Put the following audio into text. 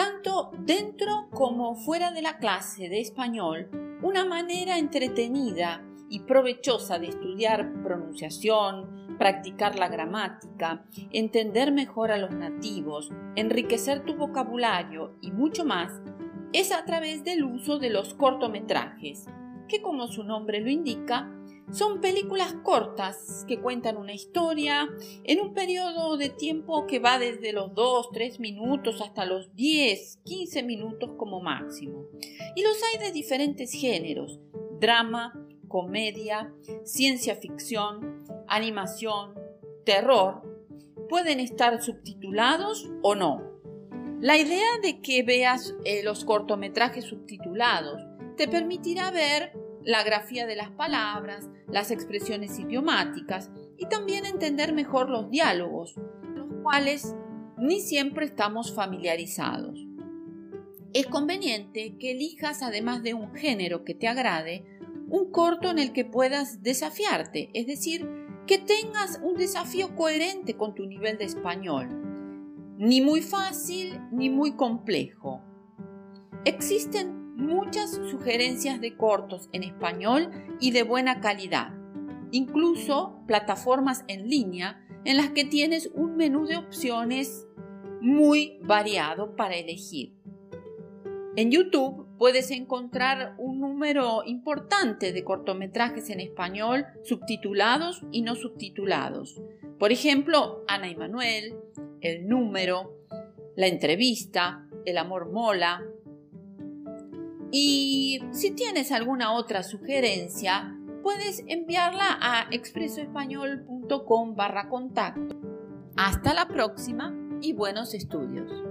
tanto dentro como fuera de la clase de español, una manera entretenida y provechosa de estudiar pronunciación, practicar la gramática, entender mejor a los nativos, enriquecer tu vocabulario y mucho más, es a través del uso de los cortometrajes, que como su nombre lo indica, son películas cortas que cuentan una historia en un periodo de tiempo que va desde los 2, 3 minutos hasta los 10, 15 minutos como máximo. Y los hay de diferentes géneros, drama, comedia, ciencia ficción, animación, terror. Pueden estar subtitulados o no. La idea de que veas eh, los cortometrajes subtitulados te permitirá ver la grafía de las palabras, las expresiones idiomáticas y también entender mejor los diálogos, los cuales ni siempre estamos familiarizados. Es conveniente que elijas, además de un género que te agrade, un corto en el que puedas desafiarte, es decir, que tengas un desafío coherente con tu nivel de español, ni muy fácil ni muy complejo. Existen muchas sugerencias de cortos en español y de buena calidad, incluso plataformas en línea en las que tienes un menú de opciones muy variado para elegir. En YouTube puedes encontrar un número importante de cortometrajes en español subtitulados y no subtitulados. Por ejemplo, Ana y Manuel, El número, La entrevista, El amor mola, y si tienes alguna otra sugerencia, puedes enviarla a expresoespañol.com barra contacto. Hasta la próxima y buenos estudios.